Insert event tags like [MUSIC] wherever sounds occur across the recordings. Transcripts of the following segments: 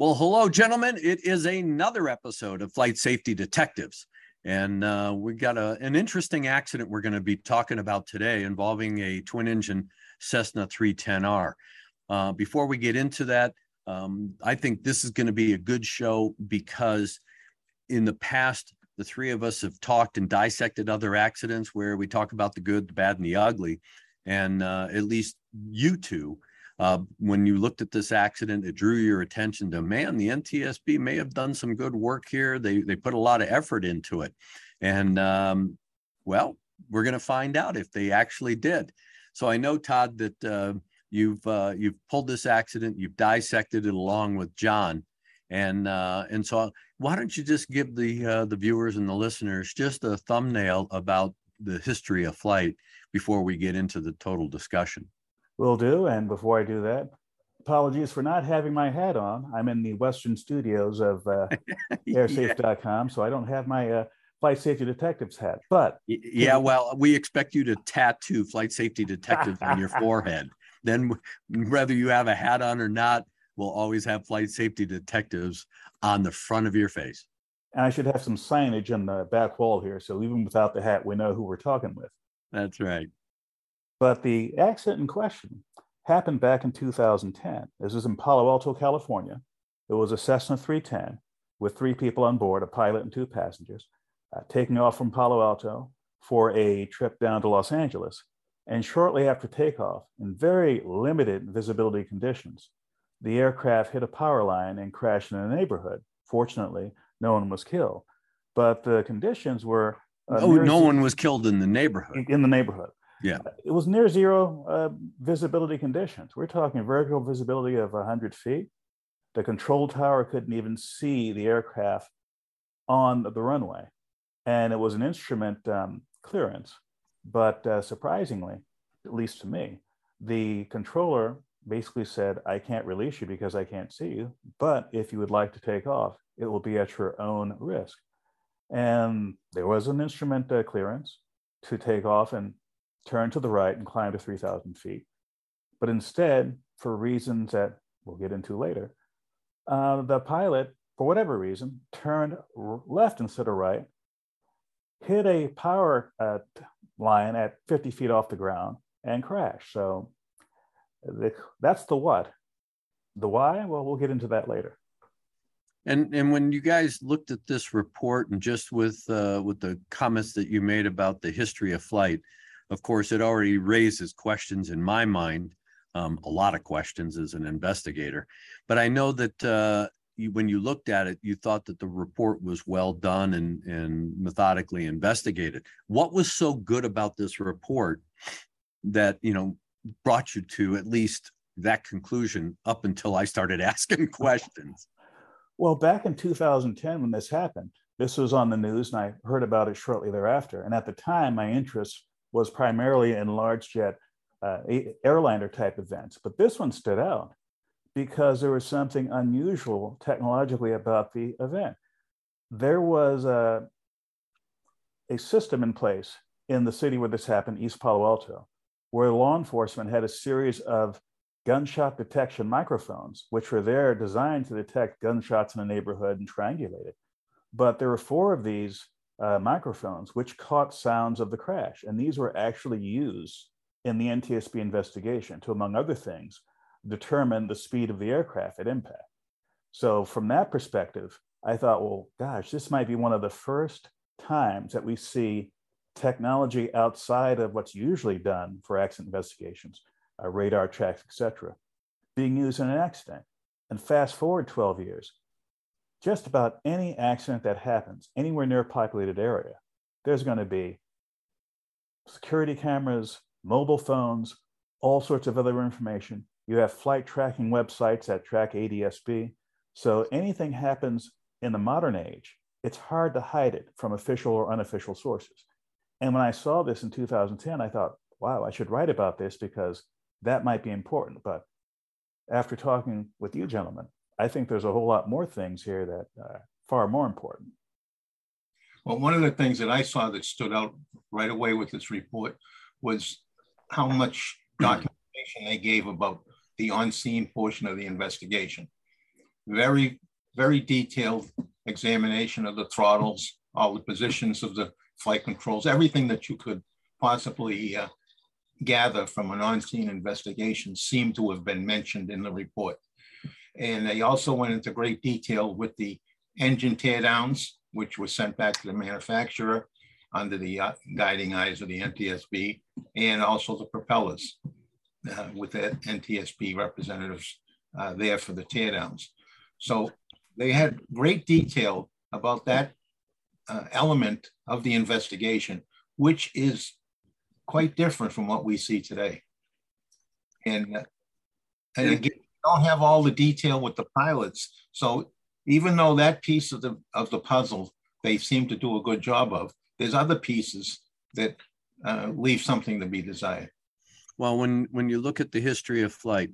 Well, hello, gentlemen. It is another episode of Flight Safety Detectives. And uh, we got a, an interesting accident we're going to be talking about today involving a twin engine Cessna 310R. Uh, before we get into that, um, I think this is going to be a good show because in the past, the three of us have talked and dissected other accidents where we talk about the good, the bad, and the ugly. And uh, at least you two uh, when you looked at this accident, it drew your attention to man, the NTSB may have done some good work here. They they put a lot of effort into it, and um, well, we're going to find out if they actually did. So I know Todd that uh, you've uh, you've pulled this accident, you've dissected it along with John, and uh, and so why don't you just give the uh, the viewers and the listeners just a thumbnail about the history of flight before we get into the total discussion. Will do. And before I do that, apologies for not having my hat on. I'm in the Western studios of uh, airsafe.com, [LAUGHS] yeah. so I don't have my uh, flight safety detective's hat. But yeah, well, we expect you to tattoo flight safety detectives on your [LAUGHS] forehead. Then, whether you have a hat on or not, we'll always have flight safety detectives on the front of your face. And I should have some signage on the back wall here, so even without the hat, we know who we're talking with. That's right. But the accident in question happened back in 2010. This was in Palo Alto, California. It was a Cessna 310 with three people on board, a pilot and two passengers, uh, taking off from Palo Alto for a trip down to Los Angeles. And shortly after takeoff, in very limited visibility conditions, the aircraft hit a power line and crashed in a neighborhood. Fortunately, no one was killed, but the conditions were. Uh, oh, no one was killed in the neighborhood. In the neighborhood. Yeah. It was near zero uh, visibility conditions. We're talking vertical visibility of 100 feet. The control tower couldn't even see the aircraft on the runway. And it was an instrument um, clearance. But uh, surprisingly, at least to me, the controller basically said, I can't release you because I can't see you. But if you would like to take off, it will be at your own risk. And there was an instrument uh, clearance to take off. And turn to the right and climb to 3,000 feet. But instead, for reasons that we'll get into later, uh, the pilot, for whatever reason, turned left instead of right, hit a power uh, line at 50 feet off the ground, and crashed. So the, that's the what. The why, well, we'll get into that later. And and when you guys looked at this report and just with uh, with the comments that you made about the history of flight, of course, it already raises questions in my mind, um, a lot of questions as an investigator. But I know that uh, you, when you looked at it, you thought that the report was well done and, and methodically investigated. What was so good about this report that, you know, brought you to at least that conclusion up until I started [LAUGHS] asking questions? Well, back in 2010, when this happened, this was on the news and I heard about it shortly thereafter. And at the time, my interest was primarily in large jet uh, airliner type events. But this one stood out because there was something unusual technologically about the event. There was a, a system in place in the city where this happened, East Palo Alto, where law enforcement had a series of gunshot detection microphones, which were there designed to detect gunshots in a neighborhood and triangulate it. But there were four of these uh, microphones, which caught sounds of the crash. And these were actually used in the NTSB investigation to, among other things, determine the speed of the aircraft at impact. So, from that perspective, I thought, well, gosh, this might be one of the first times that we see technology outside of what's usually done for accident investigations, uh, radar tracks, etc., being used in an accident. And fast forward 12 years, just about any accident that happens anywhere near a populated area, there's going to be security cameras, mobile phones, all sorts of other information. You have flight tracking websites that track ADSB. So anything happens in the modern age, it's hard to hide it from official or unofficial sources. And when I saw this in 2010, I thought, wow, I should write about this because that might be important. But after talking with you gentlemen, I think there's a whole lot more things here that are far more important. Well, one of the things that I saw that stood out right away with this report was how much [CLEARS THROAT] documentation they gave about the on-scene portion of the investigation. Very, very detailed examination of the throttles, all the positions of the flight controls, everything that you could possibly uh, gather from an on-scene investigation seemed to have been mentioned in the report. And they also went into great detail with the engine teardowns, which were sent back to the manufacturer under the uh, guiding eyes of the NTSB, and also the propellers uh, with the NTSB representatives uh, there for the teardowns. So they had great detail about that uh, element of the investigation, which is quite different from what we see today. And, uh, and again, don't have all the detail with the pilots. So even though that piece of the of the puzzle they seem to do a good job of, there's other pieces that uh, leave something to be desired. Well, when when you look at the history of flight,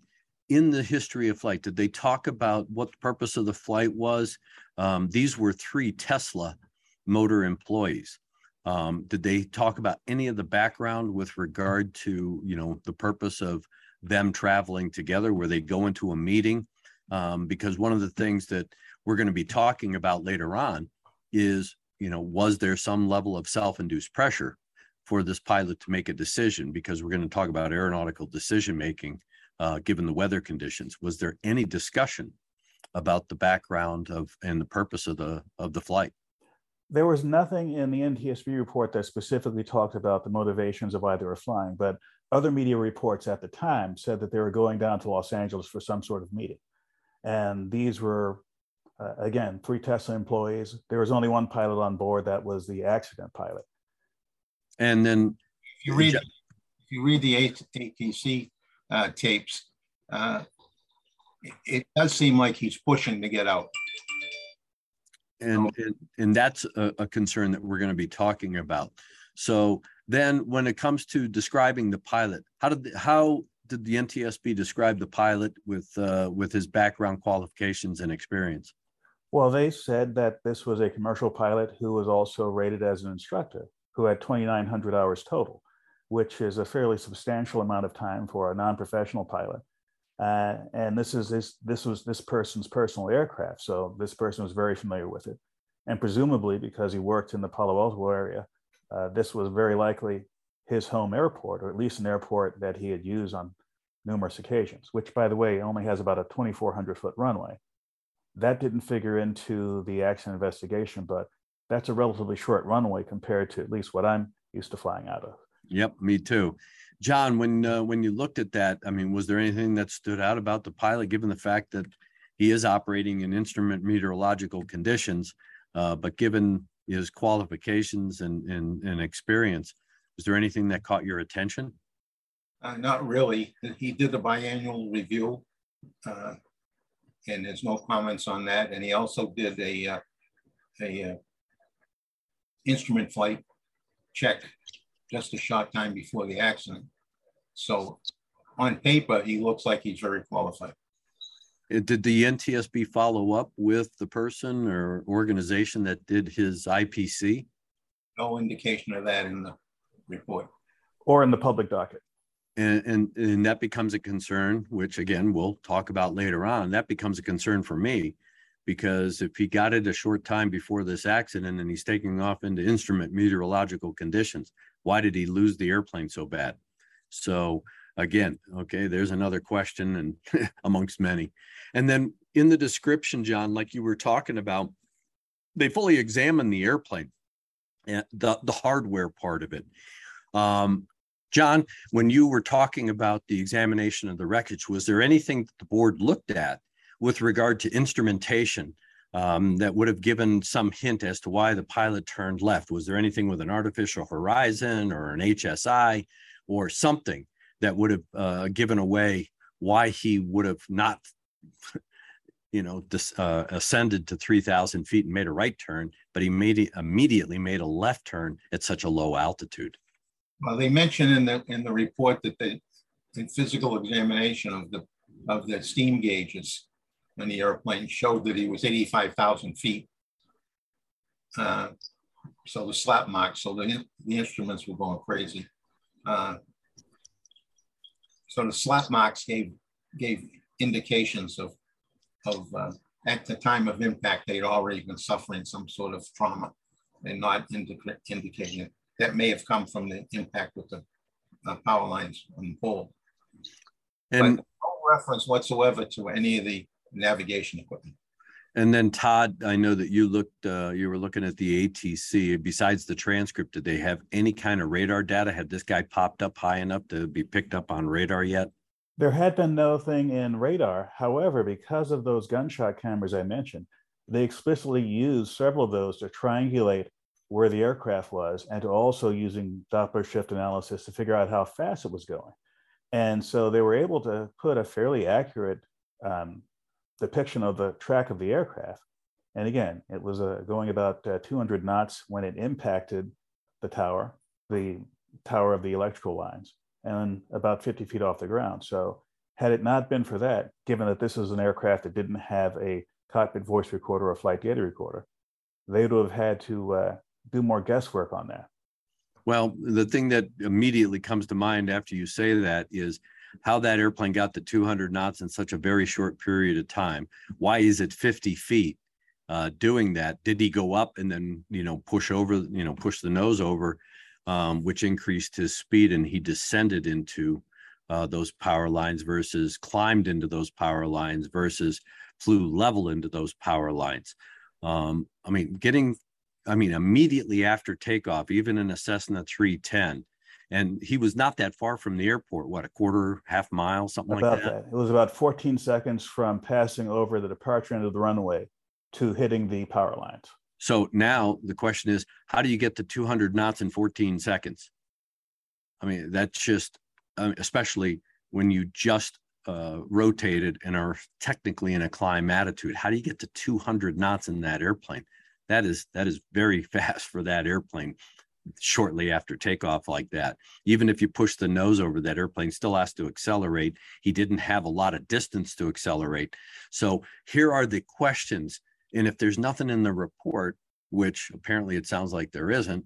in the history of flight, did they talk about what the purpose of the flight was? Um, these were three Tesla motor employees. Um, did they talk about any of the background with regard to you know the purpose of them traveling together where they go into a meeting um, because one of the things that we're going to be talking about later on is you know was there some level of self-induced pressure for this pilot to make a decision? Because we're going to talk about aeronautical decision making uh, given the weather conditions. Was there any discussion about the background of and the purpose of the of the flight? There was nothing in the NTSB report that specifically talked about the motivations of why they were flying, but other media reports at the time said that they were going down to Los Angeles for some sort of meeting. And these were, uh, again, three Tesla employees. There was only one pilot on board that was the accident pilot. And then if you read, if you read the ATC uh, tapes, uh, it does seem like he's pushing to get out. And, and, and that's a, a concern that we're going to be talking about. So then when it comes to describing the pilot, how did, the, how did the NTSB describe the pilot with, uh, with his background qualifications and experience? Well, they said that this was a commercial pilot who was also rated as an instructor, who had 2,900 hours total, which is a fairly substantial amount of time for a non-professional pilot. Uh, and this is this this was this person's personal aircraft, so this person was very familiar with it, and presumably because he worked in the Palo Alto area, uh, this was very likely his home airport, or at least an airport that he had used on numerous occasions, which, by the way, only has about a 2,400 foot runway. That didn't figure into the accident investigation, but that's a relatively short runway compared to at least what I'm used to flying out of. Yep, me too. John, when uh, when you looked at that, I mean, was there anything that stood out about the pilot, given the fact that he is operating in instrument meteorological conditions, uh, but given his qualifications and, and, and experience, is there anything that caught your attention? Uh, not really. He did the biannual review, uh, and there's no comments on that. And he also did a uh, a uh, instrument flight check just a short time before the accident. So on paper, he looks like he's very qualified. Uh, did the NTSB follow up with the person or organization that did his IPC? No indication of that in the report. Or in the public docket. And, and, and that becomes a concern, which again, we'll talk about later on. That becomes a concern for me because if he got it a short time before this accident and he's taking off into instrument meteorological conditions, why did he lose the airplane so bad? So again, okay, there's another question and [LAUGHS] amongst many. And then in the description, John, like you were talking about, they fully examine the airplane and the, the hardware part of it. Um, John, when you were talking about the examination of the wreckage, was there anything that the board looked at with regard to instrumentation um, that would have given some hint as to why the pilot turned left? Was there anything with an artificial horizon or an HSI or something that would have uh, given away why he would have not, [LAUGHS] you know, dis, uh, ascended to 3,000 feet and made a right turn, but he made immediately made a left turn at such a low altitude? Well, they mention in the in the report that the, the physical examination of the of the steam gauges on the airplane showed that he was 85,000 feet. Uh, so the slap marks, so the, the instruments were going crazy. Uh, so the slap marks gave gave indications of of uh, at the time of impact they'd already been suffering some sort of trauma and not indica- indicating it. That may have come from the impact with the uh, power lines on the pole. And but no reference whatsoever to any of the navigation equipment. And then Todd, I know that you looked, uh, you were looking at the ATC. Besides the transcript, did they have any kind of radar data? Had this guy popped up high enough to be picked up on radar yet? There had been no thing in radar. However, because of those gunshot cameras I mentioned, they explicitly used several of those to triangulate where the aircraft was and to also using Doppler shift analysis to figure out how fast it was going. And so they were able to put a fairly accurate um, depiction of the track of the aircraft. And again, it was uh, going about uh, 200 knots when it impacted the tower, the tower of the electrical lines, and about 50 feet off the ground. So, had it not been for that, given that this is an aircraft that didn't have a cockpit voice recorder or flight data recorder, they would have had to uh, do more guesswork on that. Well, the thing that immediately comes to mind after you say that is how that airplane got to 200 knots in such a very short period of time. Why is it 50 feet uh, doing that? Did he go up and then, you know, push over, you know, push the nose over, um, which increased his speed and he descended into uh, those power lines versus climbed into those power lines versus flew level into those power lines? Um, I mean, getting, I mean, immediately after takeoff, even in a Cessna 310, and he was not that far from the airport. What a quarter, half mile, something about like that. that. It was about 14 seconds from passing over the departure end of the runway to hitting the power lines. So now the question is, how do you get to 200 knots in 14 seconds? I mean, that's just, especially when you just uh, rotated and are technically in a climb attitude. How do you get to 200 knots in that airplane? That is that is very [LAUGHS] fast for that airplane shortly after takeoff like that. Even if you push the nose over, that airplane still has to accelerate. He didn't have a lot of distance to accelerate. So here are the questions. And if there's nothing in the report, which apparently it sounds like there isn't,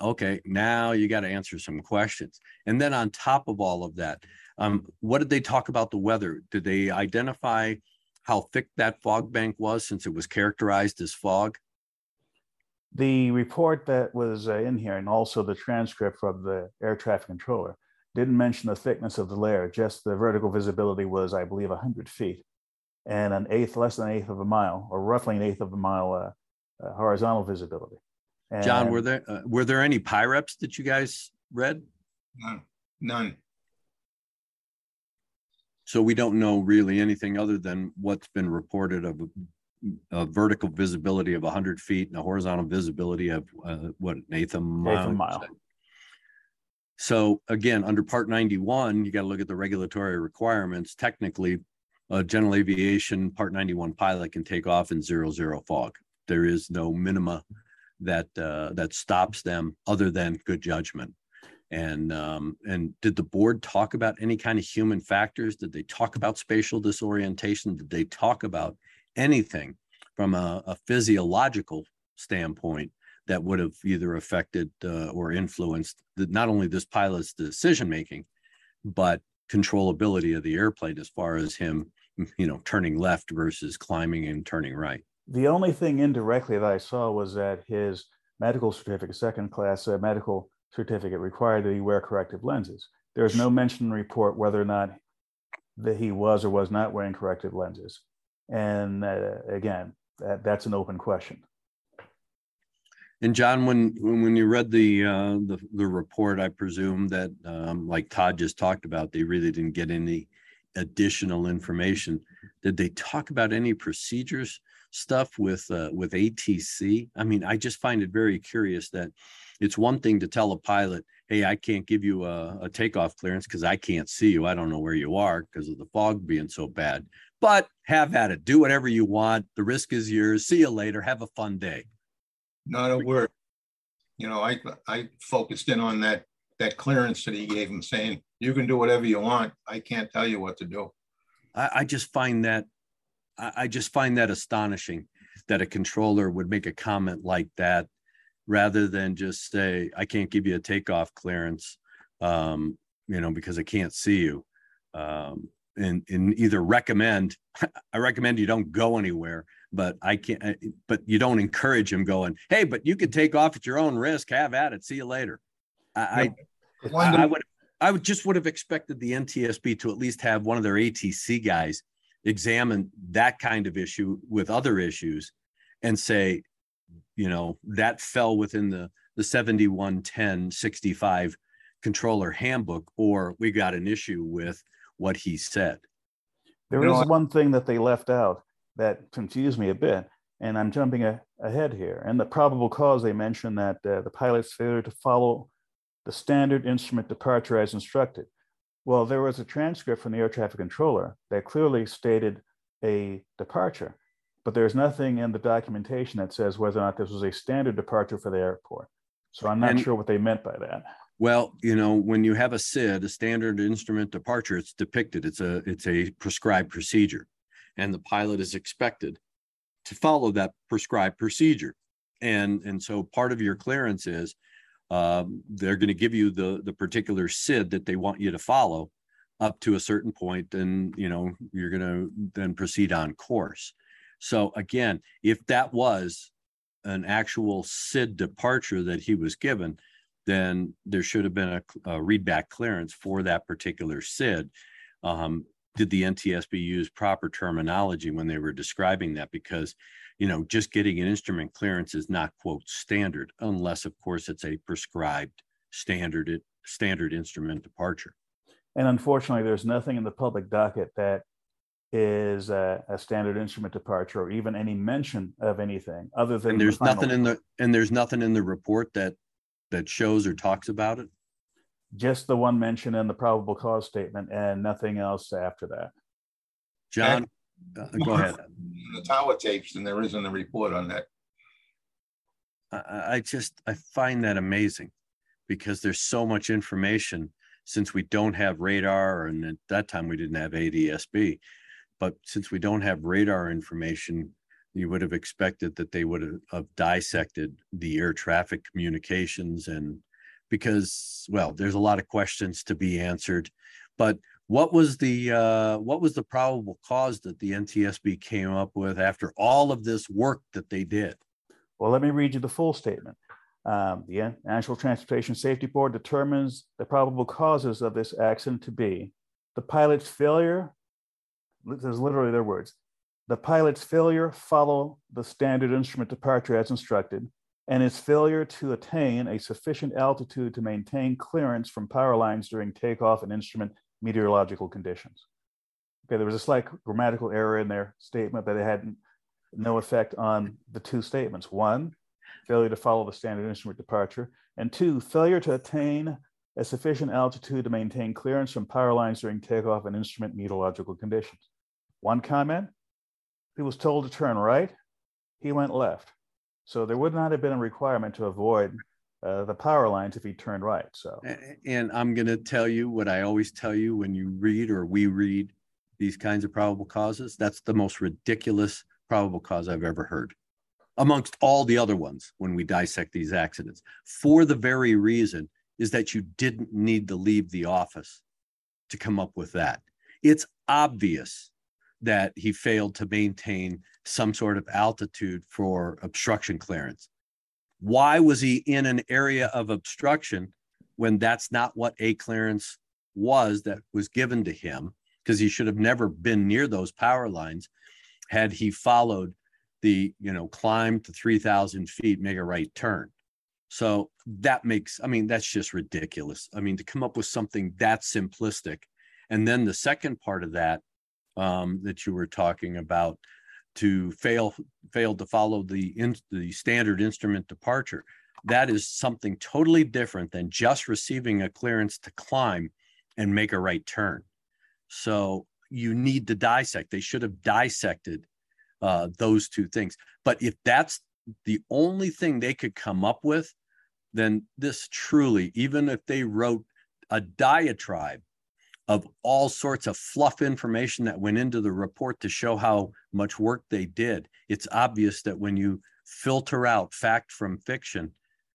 okay, now you got to answer some questions. And then on top of all of that, um, what did they talk about the weather? Did they identify how thick that fog bank was since it was characterized as fog? The report that was uh, in here and also the transcript from the air traffic controller didn't mention the thickness of the layer, just the vertical visibility was, I believe, 100 feet and an eighth, less than an eighth of a mile, or roughly an eighth of a mile uh, uh, horizontal visibility. And John, were there uh, were there any PIREPs that you guys read? None. None. So we don't know really anything other than what's been reported of a vertical visibility of 100 feet and a horizontal visibility of uh, what an eighth of a mile. Eighth of a mile. So again, under Part 91, you got to look at the regulatory requirements. Technically, a general aviation Part 91 pilot can take off in zero zero fog. There is no minima that uh, that stops them other than good judgment. And um, and did the board talk about any kind of human factors? Did they talk about spatial disorientation? Did they talk about anything from a, a physiological standpoint that would have either affected uh, or influenced the, not only this pilot's decision making, but controllability of the airplane as far as him, you know, turning left versus climbing and turning right. The only thing indirectly that I saw was that his medical certificate, second class uh, medical certificate, required that he wear corrective lenses. There is no mention in the report whether or not that he was or was not wearing corrective lenses. And uh, again, that, that's an open question. And John, when when you read the uh, the, the report, I presume that, um, like Todd just talked about, they really didn't get any additional information. Did they talk about any procedures stuff with uh, with ATC? I mean, I just find it very curious that it's one thing to tell a pilot, "Hey, I can't give you a, a takeoff clearance because I can't see you. I don't know where you are because of the fog being so bad." But have at it. Do whatever you want. The risk is yours. See you later. Have a fun day. Not a word. You know, I I focused in on that that clearance that he gave him, saying you can do whatever you want. I can't tell you what to do. I, I just find that I, I just find that astonishing that a controller would make a comment like that rather than just say, I can't give you a takeoff clearance, um, you know, because I can't see you. Um, and, and either recommend, [LAUGHS] I recommend you don't go anywhere, but I can't, but you don't encourage him going, Hey, but you can take off at your own risk. Have at it. See you later. I, I, I would, I would just would have expected the NTSB to at least have one of their ATC guys examine that kind of issue with other issues and say, you know, that fell within the the 7110 65 controller handbook, or we got an issue with what he said. There you is one thing that they left out that confused me a bit, and I'm jumping a, ahead here. And the probable cause, they mentioned that uh, the pilot's failure to follow the standard instrument departure as instructed. Well, there was a transcript from the air traffic controller that clearly stated a departure, but there's nothing in the documentation that says whether or not this was a standard departure for the airport. So I'm not and, sure what they meant by that. Well, you know, when you have a SID, a standard instrument departure, it's depicted. It's a it's a prescribed procedure, and the pilot is expected to follow that prescribed procedure. And and so part of your clearance is um, they're going to give you the the particular SID that they want you to follow up to a certain point, and you know you're going to then proceed on course. So again, if that was an actual SID departure that he was given, then there should have been a, a readback clearance for that particular SID. Um, did the NTSB use proper terminology when they were describing that? Because you know, just getting an instrument clearance is not quote standard, unless of course it's a prescribed standard standard instrument departure. And unfortunately, there's nothing in the public docket that is a, a standard instrument departure or even any mention of anything other than and there's the nothing in the and there's nothing in the report that that shows or talks about it just the one mention in the probable cause statement and nothing else after that john uh, go ahead. [LAUGHS] The tower tapes, and there isn't a report on that. I, I just I find that amazing because there's so much information since we don't have radar, and at that time we didn't have ADSB. But since we don't have radar information, you would have expected that they would have, have dissected the air traffic communications and because well there's a lot of questions to be answered but what was the uh, what was the probable cause that the NTSB came up with after all of this work that they did? Well, let me read you the full statement. Um, the National Transportation Safety Board determines the probable causes of this accident to be the pilot's failure. This is literally their words. The pilot's failure follow the standard instrument departure as instructed, and his failure to attain a sufficient altitude to maintain clearance from power lines during takeoff and instrument meteorological conditions. Okay, there was a slight grammatical error in their statement, but it had no effect on the two statements. One, failure to follow the standard instrument departure, and two, failure to attain a sufficient altitude to maintain clearance from power lines during takeoff and instrument meteorological conditions. One comment, he was told to turn right, he went left. So there would not have been a requirement to avoid uh, the power lines if he turned right. So, and I'm going to tell you what I always tell you when you read or we read these kinds of probable causes. That's the most ridiculous probable cause I've ever heard, amongst all the other ones when we dissect these accidents, for the very reason is that you didn't need to leave the office to come up with that. It's obvious that he failed to maintain some sort of altitude for obstruction clearance. Why was he in an area of obstruction when that's not what a clearance was that was given to him? Because he should have never been near those power lines had he followed the you know climb to 3000 feet make a right turn. So that makes i mean that's just ridiculous. I mean to come up with something that simplistic. And then the second part of that um, that you were talking about to fail fail to follow the in, the standard instrument departure. That is something totally different than just receiving a clearance to climb and make a right turn. So you need to dissect. They should have dissected uh, those two things. But if that's the only thing they could come up with then this truly even if they wrote a diatribe of all sorts of fluff information that went into the report to show how much work they did. It's obvious that when you filter out fact from fiction,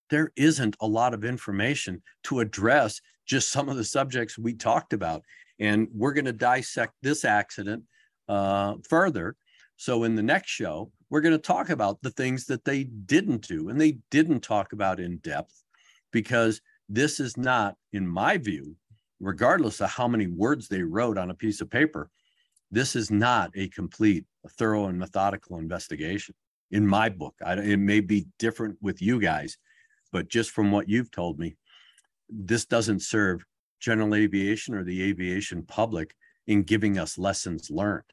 there isn't a lot of information to address just some of the subjects we talked about. And we're going to dissect this accident uh, further. So, in the next show, we're going to talk about the things that they didn't do and they didn't talk about in depth because this is not, in my view, regardless of how many words they wrote on a piece of paper, this is not a complete, thorough, and methodical investigation in my book. I, it may be different with you guys, but just from what you've told me, this doesn't serve general aviation or the aviation public in giving us lessons learned.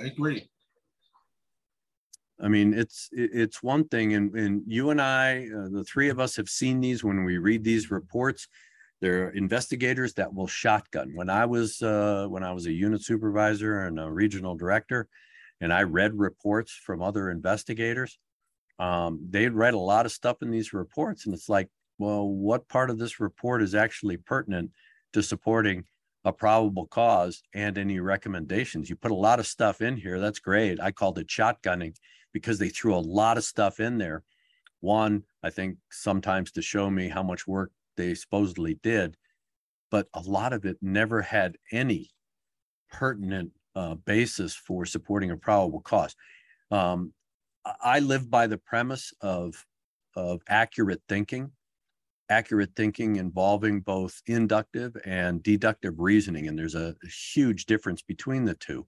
I agree. I mean, it's it's one thing, and and you and I, uh, the three of us, have seen these when we read these reports. There are investigators that will shotgun. When I was uh, when I was a unit supervisor and a regional director, and I read reports from other investigators, um, they'd read a lot of stuff in these reports, and it's like, well, what part of this report is actually pertinent to supporting a probable cause and any recommendations? You put a lot of stuff in here. That's great. I called it shotgunning because they threw a lot of stuff in there. One, I think sometimes to show me how much work they supposedly did, but a lot of it never had any pertinent uh, basis for supporting a probable cause. Um, I live by the premise of of accurate thinking, accurate thinking involving both inductive and deductive reasoning, and there's a, a huge difference between the two.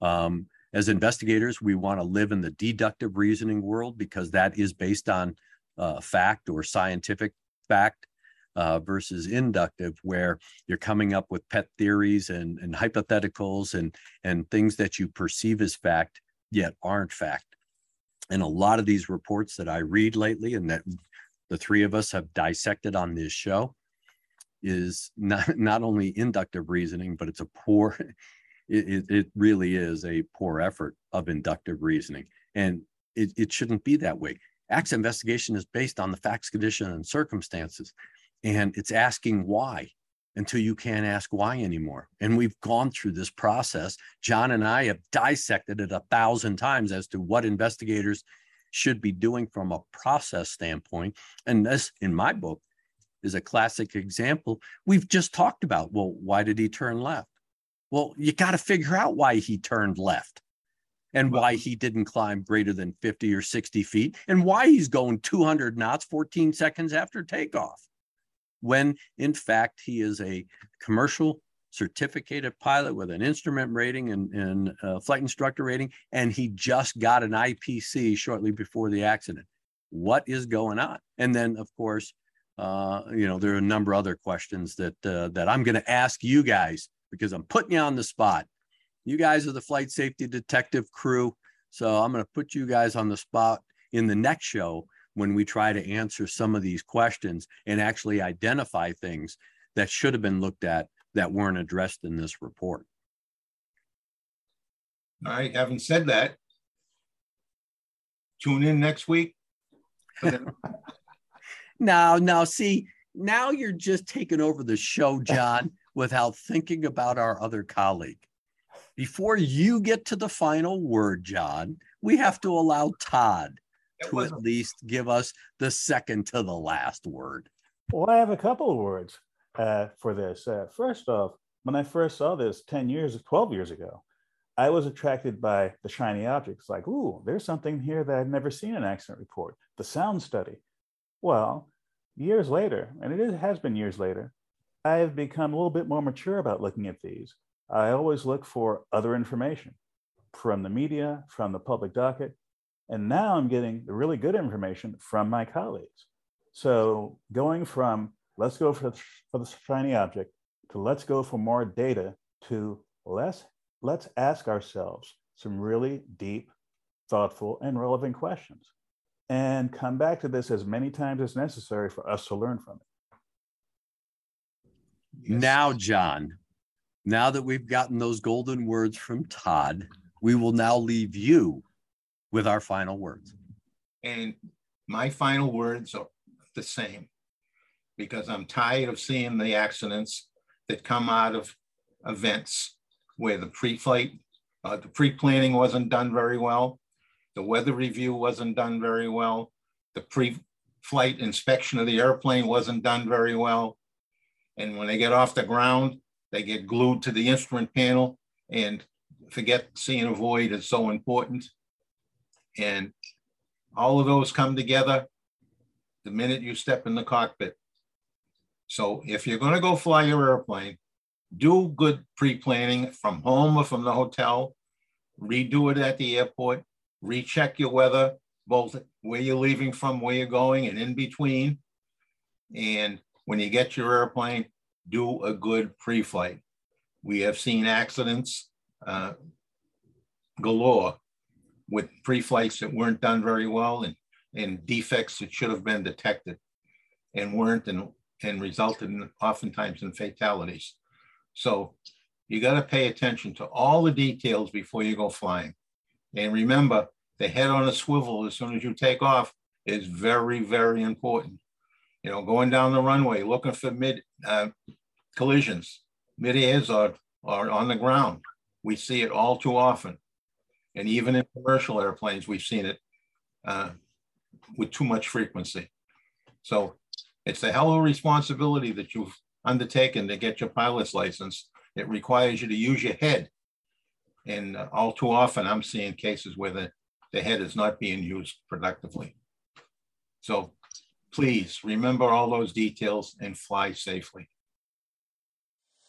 Um, as investigators, we want to live in the deductive reasoning world because that is based on uh, fact or scientific fact uh, versus inductive, where you're coming up with pet theories and, and hypotheticals and, and things that you perceive as fact, yet aren't fact. And a lot of these reports that I read lately and that the three of us have dissected on this show is not, not only inductive reasoning, but it's a poor, it, it, really is a poor effort of inductive reasoning. And it, it shouldn't be that way. Acts investigation is based on the facts, condition, and circumstances. And it's asking why until you can't ask why anymore. And we've gone through this process. John and I have dissected it a thousand times as to what investigators should be doing from a process standpoint. And this, in my book, is a classic example. We've just talked about well, why did he turn left? Well, you got to figure out why he turned left and why he didn't climb greater than 50 or 60 feet and why he's going 200 knots 14 seconds after takeoff when in fact he is a commercial certificated pilot with an instrument rating and, and a flight instructor rating and he just got an ipc shortly before the accident. What is going on? And then of course uh, you know there are a number of other questions that uh, that i'm going to ask you guys because I'm putting you on the spot. You guys are the flight safety detective crew. So I'm going to put you guys on the spot in the next show when we try to answer some of these questions and actually identify things that should have been looked at that weren't addressed in this report. All right, having said that, tune in next week. [LAUGHS] now, now, see, now you're just taking over the show, John [LAUGHS] without thinking about our other colleague. Before you get to the final word, John, we have to allow Todd to at least give us the second to the last word. Well, I have a couple of words uh, for this. Uh, first off, when I first saw this 10 years, 12 years ago, I was attracted by the shiny objects like, ooh, there's something here that I've never seen in an accident report, the sound study. Well, years later, and it is, has been years later, I've become a little bit more mature about looking at these. I always look for other information from the media, from the public docket, and now I'm getting the really good information from my colleagues. So going from let's go for for the shiny object to let's go for more data to let's let's ask ourselves some really deep, thoughtful, and relevant questions and come back to this as many times as necessary for us to learn from it. Yes. Now, John, now that we've gotten those golden words from Todd, we will now leave you with our final words. And my final words are the same because I'm tired of seeing the accidents that come out of events where the pre-flight, uh, the pre-planning wasn't done very well, the weather review wasn't done very well, the pre-flight inspection of the airplane wasn't done very well, and when they get off the ground, they get glued to the instrument panel and forget seeing a void is so important. And all of those come together the minute you step in the cockpit. So if you're going to go fly your airplane, do good pre-planning from home or from the hotel, redo it at the airport, recheck your weather, both where you're leaving from, where you're going, and in between. And when you get your airplane, do a good pre-flight. We have seen accidents uh, galore with pre-flights that weren't done very well and, and defects that should have been detected and weren't and, and resulted in oftentimes in fatalities. So you got to pay attention to all the details before you go flying. And remember, the head on a swivel as soon as you take off is very, very important. You know, going down the runway, looking for mid uh, collisions, mid airs are, are on the ground. We see it all too often. And even in commercial airplanes, we've seen it uh, with too much frequency. So it's a hell of a responsibility that you've undertaken to get your pilot's license. It requires you to use your head. And uh, all too often, I'm seeing cases where the, the head is not being used productively. So please remember all those details and fly safely.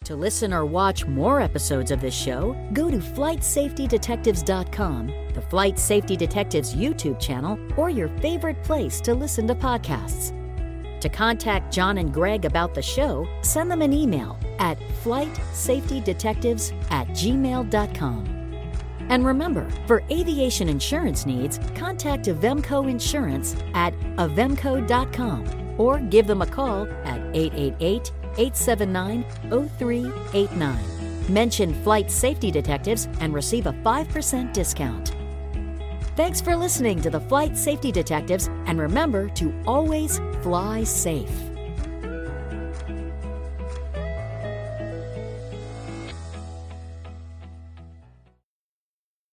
To listen or watch more episodes of this show, go to FlightSafetyDetectives.com, the Flight Safety Detectives YouTube channel, or your favorite place to listen to podcasts. To contact John and Greg about the show, send them an email at flightsafetydetectives at gmail.com. And remember, for aviation insurance needs, contact Avemco Insurance at avemco.com or give them a call at 888 879 0389. Mention Flight Safety Detectives and receive a 5% discount. Thanks for listening to the Flight Safety Detectives, and remember to always fly safe.